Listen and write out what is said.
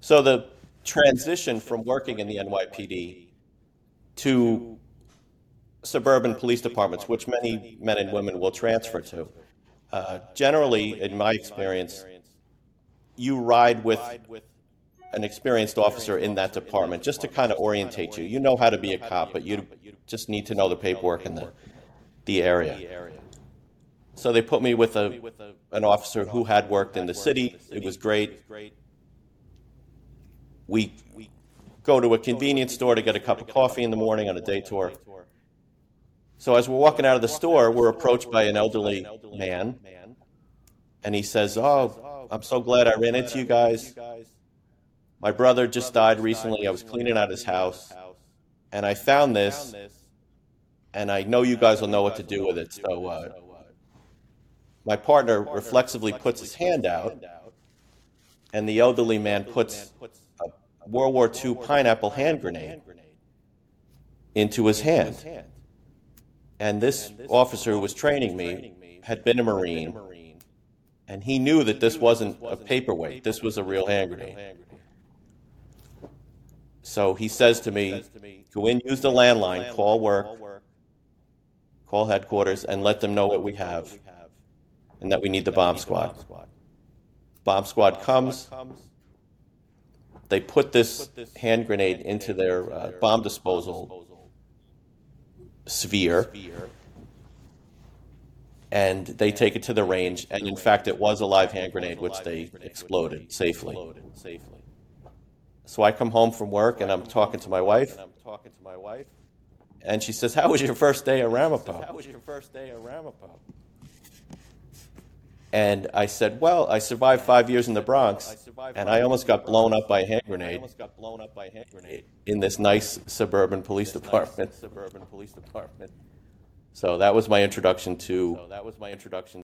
So the transition from working in the NYPD to suburban police departments, which many men and women will transfer to, uh, generally, in my experience, you ride with an experienced officer in that department just to kind of orientate you. You know how to be a cop, but you just need to know the paperwork in the, the area. So they put me with a, an officer who had worked in the city. It was great. We go to a convenience store to get a cup of coffee in the morning on a day tour. So as we're walking out of the store, we're approached by an elderly man, and he says, "Oh, I'm so glad I ran into you guys. My brother just died recently. I was cleaning out his house, and I found this, and I know you guys will know what to do with it. So, uh, my partner reflexively puts his hand out, and the elderly man puts World War II pineapple hand grenade into his hand. And this officer who was training me had been a Marine, and he knew that this wasn't a paperweight, this was a real hand grenade. So he says to me, go in, use the landline, call work, call headquarters, and let them know what we have and that we need the bomb squad. Bomb squad comes. They put this hand grenade into their uh, bomb disposal sphere and they take it to the range. And in fact, it was a live hand grenade, which they exploded safely. So I come home from work and I'm talking to my wife. And she says, "How was your first day at Ramapo?" How was your first day at Ramapo? And I said, "Well, I survived five years in the Bronx, and I almost got blown up by a hand grenade in this nice suburban police department." Suburban police department. So that was my introduction to. So that was my introduction.